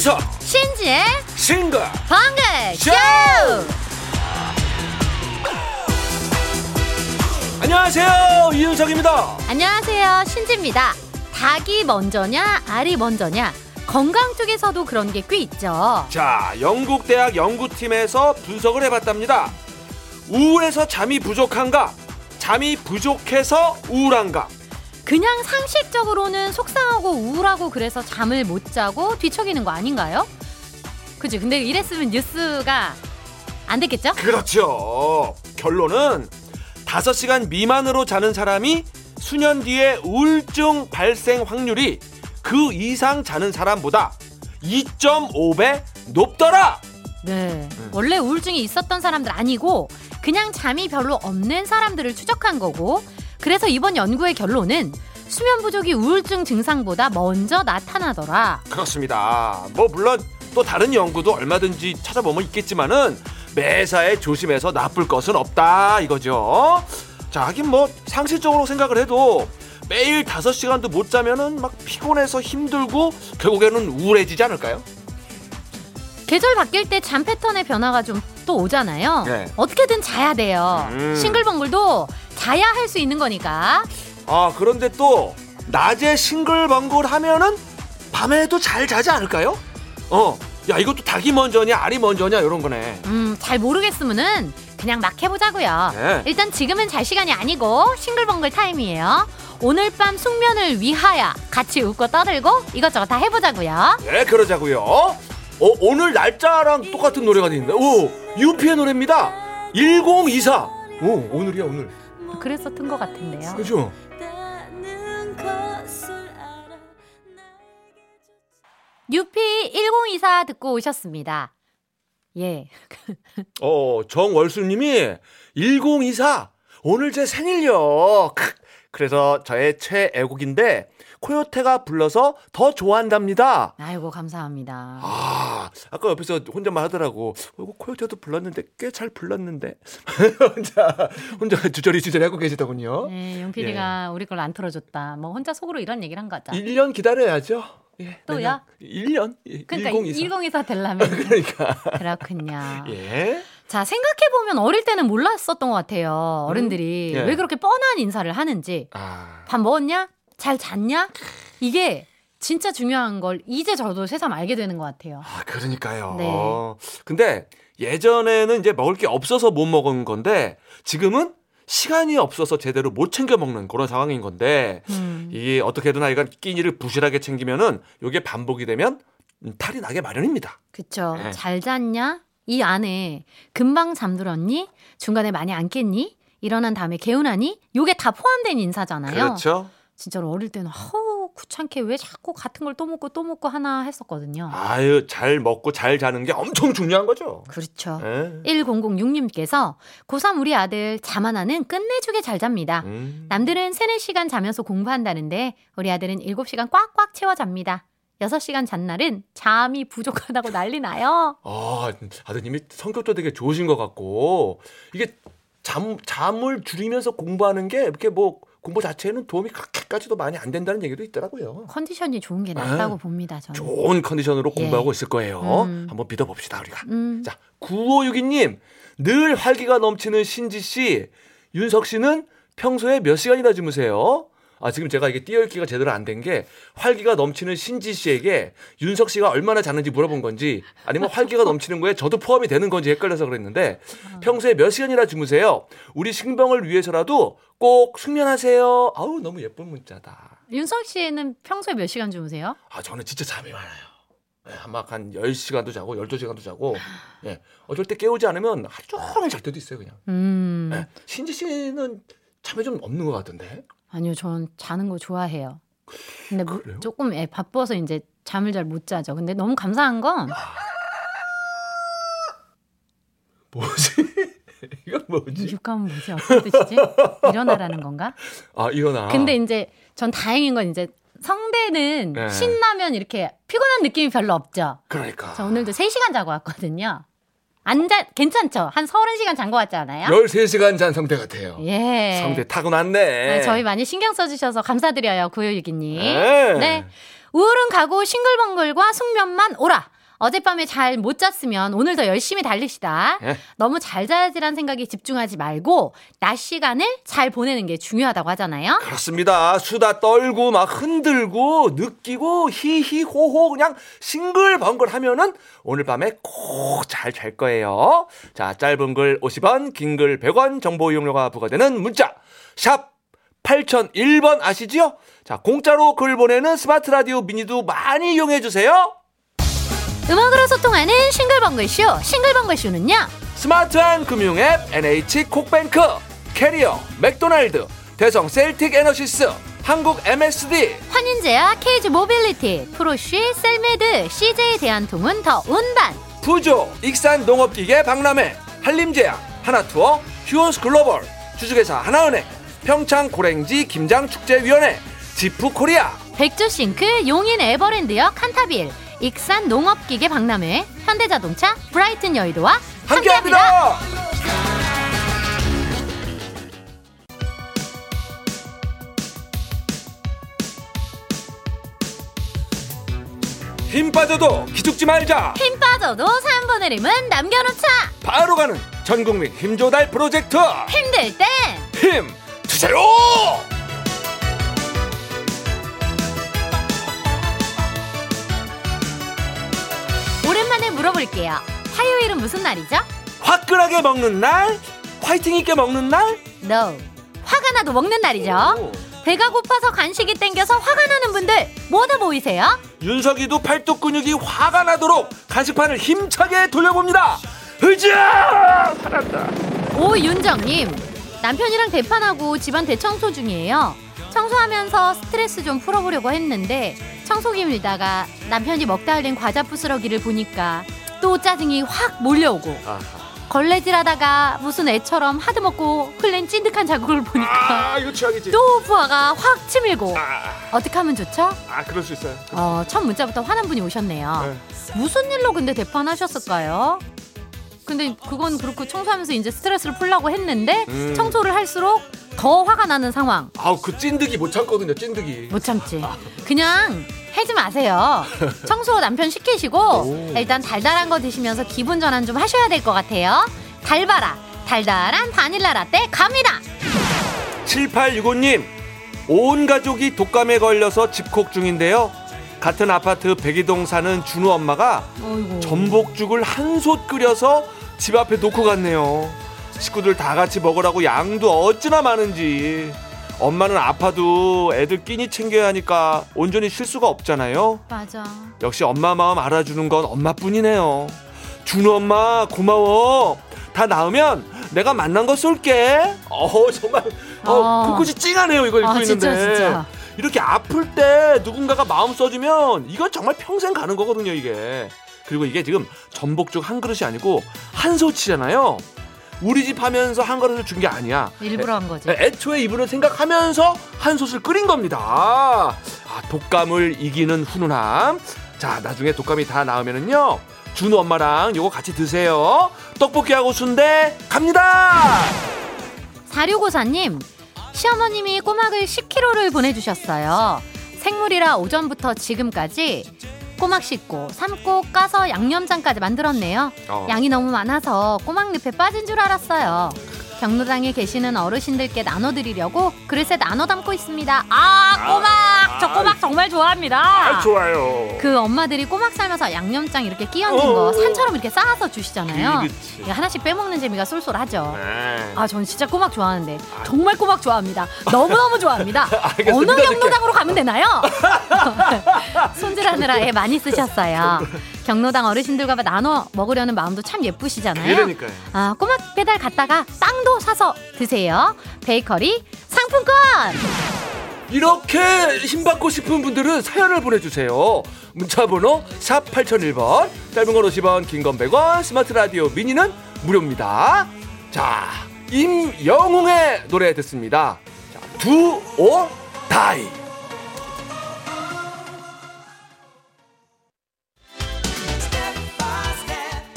윤정석 신지의 싱글. 방글 쇼! 쇼! 안녕하세요. 이윤석입니다. 안녕하세요. 신지입니다. 닭이 먼저냐 알이 먼저냐? 건강 쪽에서도 그런 게 꽤 있죠. 자 영국 대학 연구팀에서 분석을 해봤답니다. 우울해서 잠이 부족한가? 잠이 부족해서 우울한가 그냥 상식적으로는 속상하고 우울하고 그래서 잠을 못 자고 뒤척이는 거 아닌가요? 그지 근데 이랬으면 뉴스가 안 됐겠죠? 그렇죠 결론은 5시간 미만으로 자는 사람이 수년 뒤에 우울증 발생 확률이 그 이상 자는 사람보다 2.5배 높더라 네. 원래 우울증이 있었던 사람들 아니고 그냥 잠이 별로 없는 사람들을 추적한 거고 그래서 이번 연구의 결론은 수면 부족이 우울증 증상보다 먼저 나타나더라. 그렇습니다. 뭐 물론 또 다른 연구도 얼마든지 찾아보면 있겠지만은 매사에 조심해서 나쁠 것은 없다 이거죠. 자, 하긴 뭐 상식적으로 생각을 해도 매일 5시간도 못 자면은 막 피곤해서 힘들고 결국에는 우울해지지 않을까요? 계절 바뀔 때 잠 패턴의 변화가 좀 또 오잖아요. 네. 어떻게든 자야 돼요. 음. 싱글벙글도 자야 할 수 있는 거니까. 아, 그런데 또 낮에 싱글벙글 하면은 밤에도 잘 자지 않을까요? 어. 야, 이것도 닭이 먼저냐, 알이 먼저냐 이런 거네. 음, 잘 모르겠으면은 그냥 막 해보자고요. 네. 일단 지금은 잘 시간이 아니고 싱글벙글 타임이에요. 오늘 밤 숙면을 위하여 같이 웃고 떠들고 이것저것 다 해보자고요. 네, 그러자고요. 어, 오늘 날짜랑 똑같은 노래가 되는데, 오, 유피의 노래입니다. 1024. 오, 오늘이야 오늘. 그랬었던 것 같은데요. 그죠? 유피 1024 듣고 오셨습니다. 예. 어, 정월수님이 1024. 오늘 제 생일요. 크, 그래서 저의 최애곡인데 코요테가 불러서 더 좋아한답니다. 아이고 감사합니다. 아, 아까 옆에서 혼자만 하더라고. 어, 이거 코요테도 불렀는데 꽤 잘 불렀는데. 혼자 혼자 주저리 주저리 하고 계시더군요. 네, 용PD가 우리 걸 안 틀어줬다. 뭐 혼자 속으로 이런 얘기를 한 거죠. 1년 기다려야죠. 예? 내년 1년. 예, 그러니까 1024. 1024 되려면 그러니까. 그렇군요. 예. 자 생각해 보면 어릴 때는 몰랐었던 것 같아요. 어른들이 예. 왜 그렇게 뻔한 인사를 하는지. 아. 밥 먹었냐? 잘 잤냐? 이게 진짜 중요한 걸 이제 저도 새삼 알게 되는 것 같아요. 아, 그러니까요. 네. 근데 예전에는 이제 먹을 게 없어서 못 먹은 건데 지금은 시간이 없어서 제대로 못 챙겨 먹는 그런 상황인 건데 음. 이게 어떻게든 하여간 끼니를 부실하게 챙기면은 요게 반복이 되면 음, 탈이 나게 마련입니다. 그쵸. 네. 잘 잤냐? 이 안에 금방 잠들었니? 중간에 많이 안 깼니? 일어난 다음에 개운하니? 요게 다 포함된 인사잖아요. 그렇죠. 진짜로 어릴 때는 허우 귀찮게 왜 자꾸 같은 걸 또 먹고 또 먹고 하나 했었거든요. 아유, 잘 먹고 잘 자는 게 엄청 중요한 거죠. 그렇죠. 예. 1006님께서 고3 우리 아들 잠 하나는 끝내주게 잘 잡니다. 음. 남들은 3, 4시간 자면서 공부한다는데 우리 아들은 7시간 꽉꽉 채워 잡니다. 6시간 잔 날은 잠이 부족하다고 난리 나요. 아, 아드님이 성격도 되게 좋으신 것 같고 이게 잠 잠을 줄이면서 공부하는 게 이렇게 뭐 공부 자체에는 도움이 그렇게까지도 많이 안 된다는 얘기도 있더라고요. 컨디션이 좋은 게 낫다고 봅니다. 저는. 좋은 컨디션으로 예. 공부하고 있을 거예요. 음. 한번 믿어봅시다 우리가. 음, 자, 9562님 늘 활기가 넘치는 신지 씨, 윤석 씨는 평소에 몇 시간이나 주무세요? 아 지금 제가 이게 띄어읽기가 제대로 안 된 게 활기가 넘치는 신지 씨에게 윤석 씨가 얼마나 자는지 물어본 건지 아니면 활기가 넘치는 거에 저도 포함이 되는 건지 헷갈려서 그랬는데 평소에 몇 시간이나 주무세요? 우리 신병을 위해서라도 꼭 숙면하세요. 아우 너무 예쁜 문자다. 윤석 씨는 평소에 몇 시간 주무세요? 아 저는 진짜 잠이 많아요. 예, 막한 10시간도 자고 12시간도 자고 예. 어쩔 때 깨우지 않으면 하루 종일 잘 때도 있어요 그냥. 음, 예. 신지 씨는 잠이 좀 없는 것 같던데. 아니요, 전 자는 거 좋아해요. 근데 뭐? 조금 애 바빠서 이제 잠을 잘 못 자죠. 근데 너무 감사한 건 뭐지? 이건 뭐지? 육감은 뭐지? 어떤 뜻이지? 일어나라는 건가? 아 일어나. 근데 이제 전 다행인 건 이제 성대는 네. 신나면 이렇게 피곤한 느낌이 별로 없죠. 그러니까. 저 오늘도 3시간 자고 왔거든요. 안 자, 괜찮죠? 한 30시간 잔 거 같지 않아요? 13시간 잔 성대 같아요. 예. 성대 타고났네. 아, 저희 많이 신경 써주셔서 감사드려요, 구효유기님. 네. 네. 우울은 가고 싱글벙글과 숙면만 오라. 어젯밤에 잘 못 잤으면 오늘 더 열심히 달립시다. 예. 너무 잘 자야지란 생각에 집중하지 말고 낮 시간을 잘 보내는 게 중요하다고 하잖아요. 그렇습니다. 수다 떨고 막 흔들고 느끼고 히히호호 그냥 싱글벙글 하면은 오늘 밤에 꼭 잘 잘 거예요. 자, 짧은 글 50원, 긴 글 100원 정보 이용료가 부과되는 문자 샵 8001번 아시지요? 자, 공짜로 글 보내는 스마트 라디오 미니도 많이 이용해 주세요. 음악으로 소통하는 싱글벙글쇼. 싱글벙글쇼는요. 스마트한 금융 앱 NH 콕뱅크, 캐리어, 맥도날드, 대성 셀틱 에너시스, 한국 MSD, 환인제약 케이즈 모빌리티, 프로쉬, 셀메드, CJ 대한통운 더 운반. 푸조, 익산 농업기계 박람회, 한림제약, 하나투어, 휴원스 글로벌, 주식회사 하나은행, 평창 고랭지 김장축제위원회, 지프코리아, 백조싱크, 용인 에버랜드역 칸타빌, 익산 농업기계 박람회, 현대자동차, 브라이튼 여의도와 함께합니다. 함께합니다. 힘 빠져도 기죽지 말자. 힘 빠져도 3분의 힘은 남겨놓자. 바로 가는 전국민 힘조달 프로젝트 힘들 땐힘 주세요. 물어볼게요. 화요일은 무슨 날이죠? 화끈하게 먹는 날, 화이팅 있게 먹는 날. No. 화가 나도 먹는 날이죠. 배가 고파서 간식이 땡겨서 화가 나는 분들 모두 모이세요. 윤석이도 팔뚝 근육이 화가 나도록 간식판을 힘차게 돌려봅니다. 으쌰! 살았다. 오윤정님 남편이랑 대판하고 집안 대청소 중이에요. 청소하면서 스트레스 좀 풀어보려고 했는데 청소기 밀다가 남편이 먹다 흘린 과자 부스러기를 보니까 또 짜증이 확 몰려오고 걸레질하다가 무슨 애처럼 하드 먹고 흘린 찐득한 자국을 보니까 아, 이거 최악이지. 또 부하가 확 치밀고 아, 어떻게 하면 좋죠? 아, 그럴 수 있어요. 어, 첫 문자부터 화난 분이 오셨네요. 네. 무슨 일로 근데 대판하셨을까요? 근데 그건 그렇고 청소하면서 이제 스트레스를 풀려고 했는데 음. 청소를 할수록 더 화가 나는 상황 아우, 그 찐득이 못 참거든요, 찐득이. 못 참지. 그냥 해지 마세요. 청소 남편 시키시고 오. 일단 달달한 거 드시면서 기분 전환 좀 하셔야 될 것 같아요. 달바라 달달한 바닐라 라떼 갑니다. 7865님, 온 가족이 독감에 걸려서 집콕 중인데요. 같은 아파트 백이동 사는 준우 엄마가 어이구. 전복죽을 한 솥 끓여서 집 앞에 놓고 갔네요. 식구들 다 같이 먹으라고 양도 어찌나 많은지. 엄마는 아파도 애들 끼니 챙겨야 하니까 온전히 쉴 수가 없잖아요. 맞아. 역시 엄마 마음 알아주는 건 엄마뿐이네요. 준우 엄마 고마워. 다 나으면 내가 만난 거 쏠게. 어 정말 어, 어. 불꽃이 찡하네요 이거 읽고 아, 진짜, 있는데. 진짜. 이렇게 아플 때 누군가가 마음 써주면 이건 정말 평생 가는 거거든요 이게. 그리고 이게 지금 전복죽 한 그릇이 아니고 한 소치잖아요. 우리 집 하면서 한 그릇을 준 게 아니야. 일부러 한 거지. 애- 애초에 이분을 생각하면서 한 솥을 끓인 겁니다. 아, 독감을 이기는 훈훈함. 자, 나중에 독감이 다 나으면은요. 준우 엄마랑 요거 같이 드세요. 떡볶이하고 순대 갑니다. 사료고사님, 시어머님이 꼬막을 10kg를 보내주셨어요. 생물이라 오전부터 지금까지 꼬막 씻고 삶고 까서 양념장까지 만들었네요. 어. 양이 너무 많아서 꼬막 늪에 빠진 줄 알았어요. 경로당에 계시는 어르신들께 나눠드리려고 그릇에 나눠 담고 있습니다. 아 꼬막! 저 꼬막 정말 좋아합니다. 아, 좋아요. 그 엄마들이 꼬막 삶아서 양념장 이렇게 끼얹은 어. 거 산처럼 이렇게 쌓아서 주시잖아요. 이게 하나씩 빼먹는 재미가 쏠쏠하죠. 네. 아, 전 진짜 꼬막 좋아하는데 정말 꼬막 좋아합니다. 너무 너무 좋아합니다. 어느. 경로당으로 가면 되나요? 손질하느라 애 많이 쓰셨어요. 경로당 어르신들과 나눠 먹으려는 마음도 참 예쁘시잖아요. 그러니까요. 아, 꼬막 배달 갔다가 빵도 사서 드세요. 베이커리 상품권. 이렇게 힘받고 싶은 분들은 사연을 보내주세요. 문자번호 샵 8001번, 짧은 건 50원, 긴 건 100원, 스마트 라디오 미니는 무료입니다. 자, 임영웅의 노래 듣습니다. 자, or Die.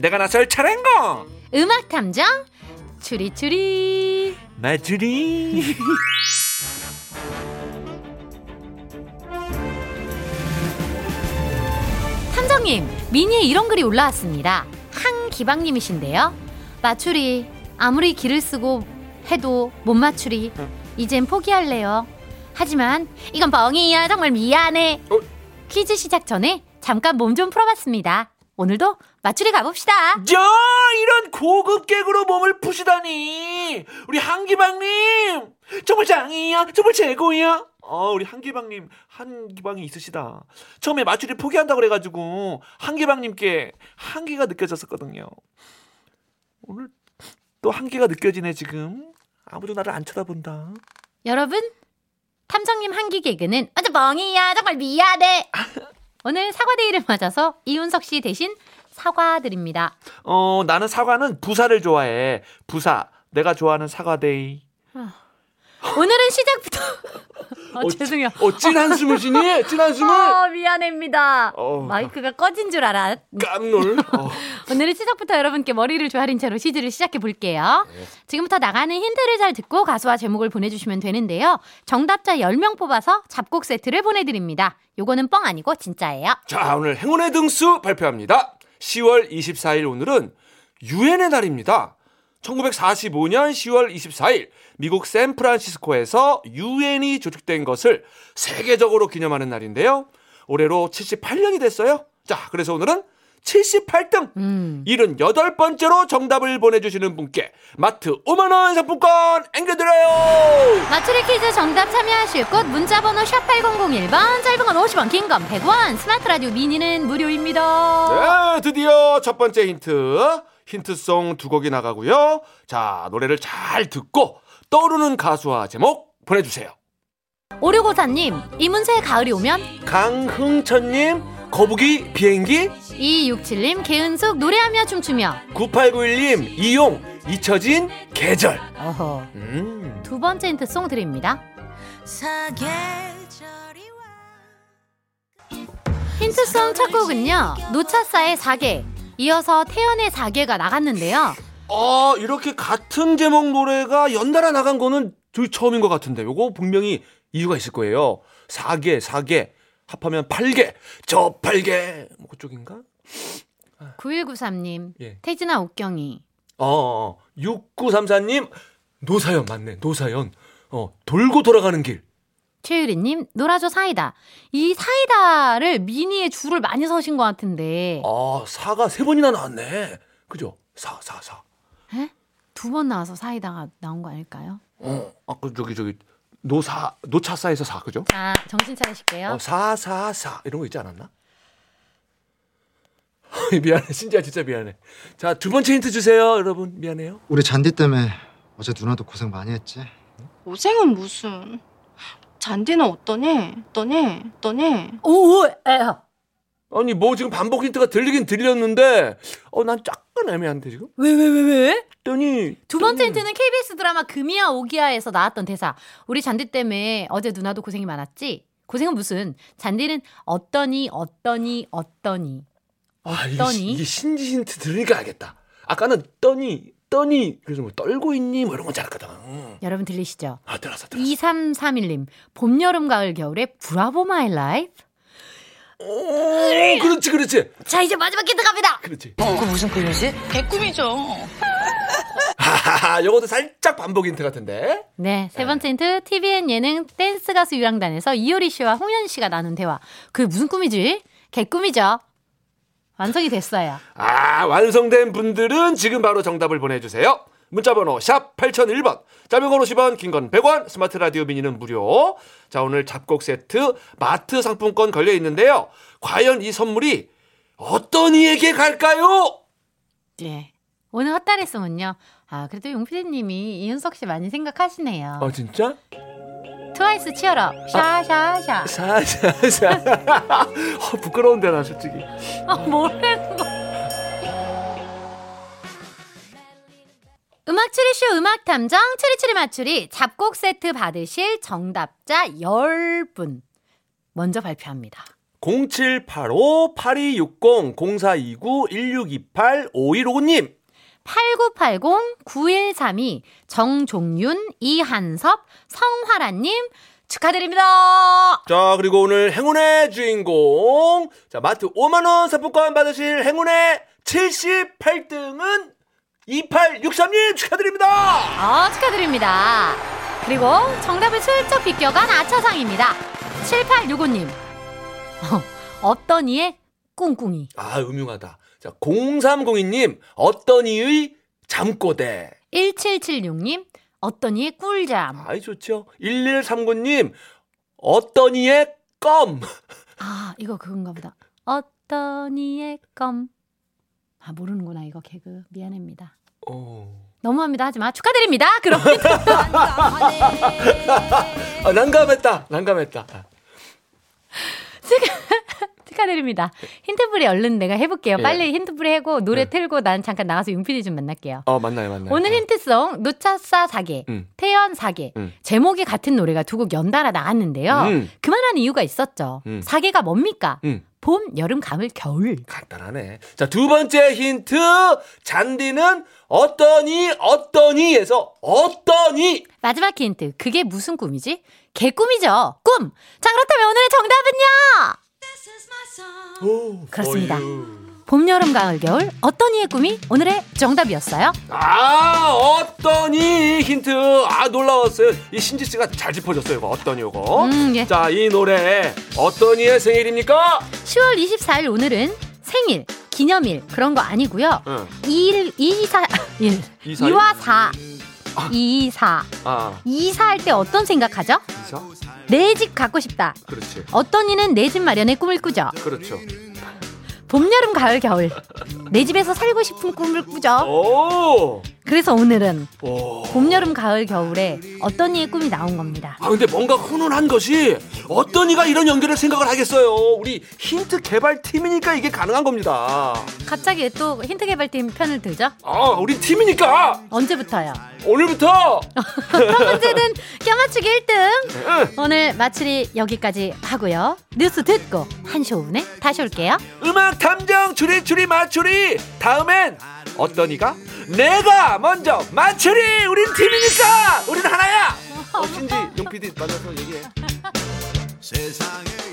내가 나설 차례인가? 음악 탐정 추리추리. 마주리. 탐정님, 미니에 이런 글이 올라왔습니다. 한기방님이신데요. 맞추리, 아무리 길을 쓰고 해도 못 맞추리. 이젠 포기할래요. 하지만 이건 뻥이야. 정말 미안해. 어? 퀴즈 시작 전에 잠깐 몸 좀 풀어봤습니다. 오늘도 맞추리 가봅시다. 야, 이런 고급 개그로 몸을 푸시다니. 우리 한기방님. 정말 짱이야. 정말 최고야. 어, 우리 한기방님, 한기방이 있으시다. 처음에 맞추리 포기한다고 그래가지고, 한기방님께 한기가 느껴졌었거든요. 오늘 또 한기가 느껴지네, 지금. 아무도 나를 안 쳐다본다. 여러분, 탐정님 한기 개그는 아주 뻥이야. 정말 미안해. 오늘 사과데이를 맞아서 이윤석 씨 대신 사과드립니다. 어, 나는 사과는 부사를 좋아해. 부사. 내가 좋아하는 사과데이. 오늘은 시작부터 어, 죄송해요. 어, 찐 한숨을 쉬니? 찐 한숨을? 어, 미안합니다. 어. 마이크가 꺼진 줄 알아. 깜놀. 어. 오늘은 시작부터 여러분께 머리를 조아린 채로 시즈를 시작해 볼게요. 지금부터 나가는 힌트를 잘 듣고 가수와 제목을 보내주시면 되는데요. 정답자 10명 뽑아서 잡곡 세트를 보내드립니다. 요거는 뻥 아니고 진짜예요. 자, 오늘 행운의 등수 발표합니다. 10월 24일 오늘은 유엔의 날입니다. 1945년 10월 24일 미국 샌프란시스코에서 유엔이 조직된 것을 세계적으로 기념하는 날인데요. 올해로 78년이 됐어요. 자, 그래서 오늘은 78등 음. 78번째로 정답을 보내주시는 분께 마트 5만원 상품권 앵겨드려요! 맞추리 퀴즈 정답 참여하실 곳 문자번호 샵 8001번 짧은 건 50원 긴 건 100원 스마트 라디오 미니는 무료입니다. 네, 드디어 첫 번째 힌트. 힌트송 두 곡이 나가고요. 자, 노래를 잘 듣고 떠오르는 가수와 제목 보내주세요. 오류고사님 이문세의 가을이 오면 강흥천님, 거북이 비행기, 2267님 개은숙 노래하며 춤추며 9891님, 이용, 잊혀진 계절. 어허 음. 두 번째 힌트 송 드립니다. 힌트송 첫 곡은요 노차사의 4개 이어서 태연의 4개가 나갔는데요 어, 이렇게 같은 제목 노래가 연달아 나간 거는 저희 처음인 것 같은데, 요거 분명히 이유가 있을 거예요. 4개, 4개, 합하면 8개, 저 8개, 뭐 그쪽인가? 9193님 예. 태진아 옥경이 어, 어, 6934님, 노사연 맞네, 노사연. 어, 돌고 돌아가는 길. 최유리님 놀아줘 사이다 이 사이다를 미니에 줄을 많이 서신 것 같은데 아, 사가 세 번이나 나왔네. 그죠? 사, 사, 사. 두번 나와서 사이다가 나온 거 아닐까요? 어, 아, 그, 저기, 저기, 노사, 노차사에서 사, 그죠? 자 정신 차리실게요 어, 사, 사, 사. 이런 거 있지 않았나? 미안해. 진짜 진짜 미안해. 자, 두 번째 힌트 주세요. 여러분, 미안해요. 우리 잔디 때문에 어제 누나도 고생 많이 했지. 고생은 무슨 잔디는 어떠니? 어떠니? 어떠니? 오 에어 아니, 뭐 지금 반복 힌트가 들리긴 들렸는데, 어, 난 약간 애매한데, 지금? 왜 왜 왜 왜? 했더니. 두 번째 힌트는 KBS 드라마 금이야 옥이야에서 나왔던 대사. 우리 잔디 때문에 어제 누나도 고생이 많았지. 고생은 무슨? 잔디는 어떠니 어떠니 어떠니 아, 이게, 어떠니? 시- 이게 신지 힌트 들으니까 알겠다. 아까는 떠니, 떠니, 그래서 뭐 떨고 있니? 뭐 이런 건 잘했거든. 음. 여러분 들리시죠? 아, 들었어, 들었어. 2331님 봄 여름 가을 겨울에 Bravo My Life. 오, 그렇지, 그렇지. 자 이제 마지막 힌트 갑니다. 그렇지. 그거 무슨 꿈이지? 개꿈이죠. 하하하, 요것도 살짝 반복 힌트 같은데. 네, 세 번째 힌트 tvN 예능 댄스 가수 유랑단에서 이효리 씨와 홍현희 씨가 나눈 대화. 그게 무슨 꿈이지? 개꿈이죠. 완성이 됐어요. 아, 완성된 분들은 지금 바로 정답을 보내주세요. 문자번호 샵 8001번, 짧은 건 50원, 긴 건 100원, 스마트 라디오 미니는 무료. 자, 오늘 잡곡 세트 마트 상품권 걸려 있는데요. 과연 이 선물이 어떤 이에게 갈까요? 예. 오늘 헛다리송은요. 아, 그래도 용피디님이 이윤석 씨 많이 생각하시네요. 어, 진짜? 트와이스 치어러. 샤샤샤. 사사사. 어, 부끄러운데, 나 솔직히. 아, 뭐라는 거. 음악 음악 추리쇼 음악 탐정 추리추리 맞추리 잡곡 세트 받으실 정답자 10분 먼저 발표합니다. 0785-8260-0429-1628-5159님. 8980-9132 정종윤 이한섭 성화라님 축하드립니다. 자, 그리고 오늘 행운의 주인공. 자, 마트 5만원 상품권 받으실 행운의 78등은 2863님 축하드립니다. 어, 축하드립니다. 그리고 정답을 슬쩍 비껴간 아차상입니다. 7865님. 어, 어떤 이의 꿍꿍이. 아, 음흉하다. 자, 0302님, 어떤 이의 잠꼬대. 1776님. 어떤 이의 꿀잠. 아이, 좋죠. 1139님, 어떤 이의 껌. 아, 이거 그건가 보다. 어떤 이의 껌. 아, 모르는구나, 이거 개그. 미안합니다. 어. 너무합니다. 하지 마. 축하드립니다. 그럼. 아, 난감했다. 난감했다. 축하드립니다. 힌트풀이 얼른 내가 해볼게요. 예. 빨리 힌트풀이 하고 노래 네. 틀고 난 잠깐 나가서 윤PD 좀 만날게요. 어, 맞나요, 맞나요. 오늘 힌트송 노차사 사계, 음. 태연 사계 음. 제목이 같은 노래가 두 곡 연달아 나왔는데요. 음. 그만한 이유가 있었죠. 음. 사계가 뭡니까? 음. 봄, 여름, 가을, 겨울. 간단하네. 자, 두 번째 힌트. 잔디는 어떠니, 어떠니 에서 어떠니. 마지막 힌트. 그게 무슨 꿈이지? 개꿈이죠. 꿈. 자 그렇다면 오늘의 정답은요. 오, 그렇습니다. 봄, 여름, 가을, 겨울. 어떤 이의 꿈이 오늘의 정답이었어요. 아, 어떠니 힌트. 아, 놀라웠어요. 이 신지 씨가 잘 짚어줬어요. 이거 어떠니 이거. 음, 예. 자, 이 노래 어떠니의 생일입니까? 10월 24일 오늘은 생일, 기념일 그런 거 아니고요. 응. 2일, 2, 4, 1. 이사일? 2와 4. 2, 4. 아, 2, 4할때 어떤 생각하죠? 이사? 내 집 갖고 싶다. 그렇지. 어떤 이는 내 집 마련의 꿈을 꾸죠. 그렇죠. 봄, 여름, 가을, 겨울. 내 집에서 살고 싶은 꿈을 꾸죠. 오! 그래서 오늘은 오. 봄, 여름, 가을, 겨울에 어떤 이의 꿈이 나온 겁니다. 아 근데 뭔가 훈훈한 것이 어떤 이가 이런 연결을 생각을 하겠어요. 우리 힌트 개발 팀이니까 이게 가능한 겁니다. 갑자기 또 힌트 개발팀 편을 들죠? 아, 우리 팀이니까 언제부터요? 오늘부터 언제든 껴맞추기 1등! 응. 오늘 마칠이 여기까지 하고요. 뉴스 듣고 5분에 다시 올게요. 음악 탐정 추리 추리 맞추리 다음엔 어떤 이가 내가 먼저 맞추리 우린 팀이니까 우린 하나야. 어, 신지 용 PD 만나서 얘기해. 세상에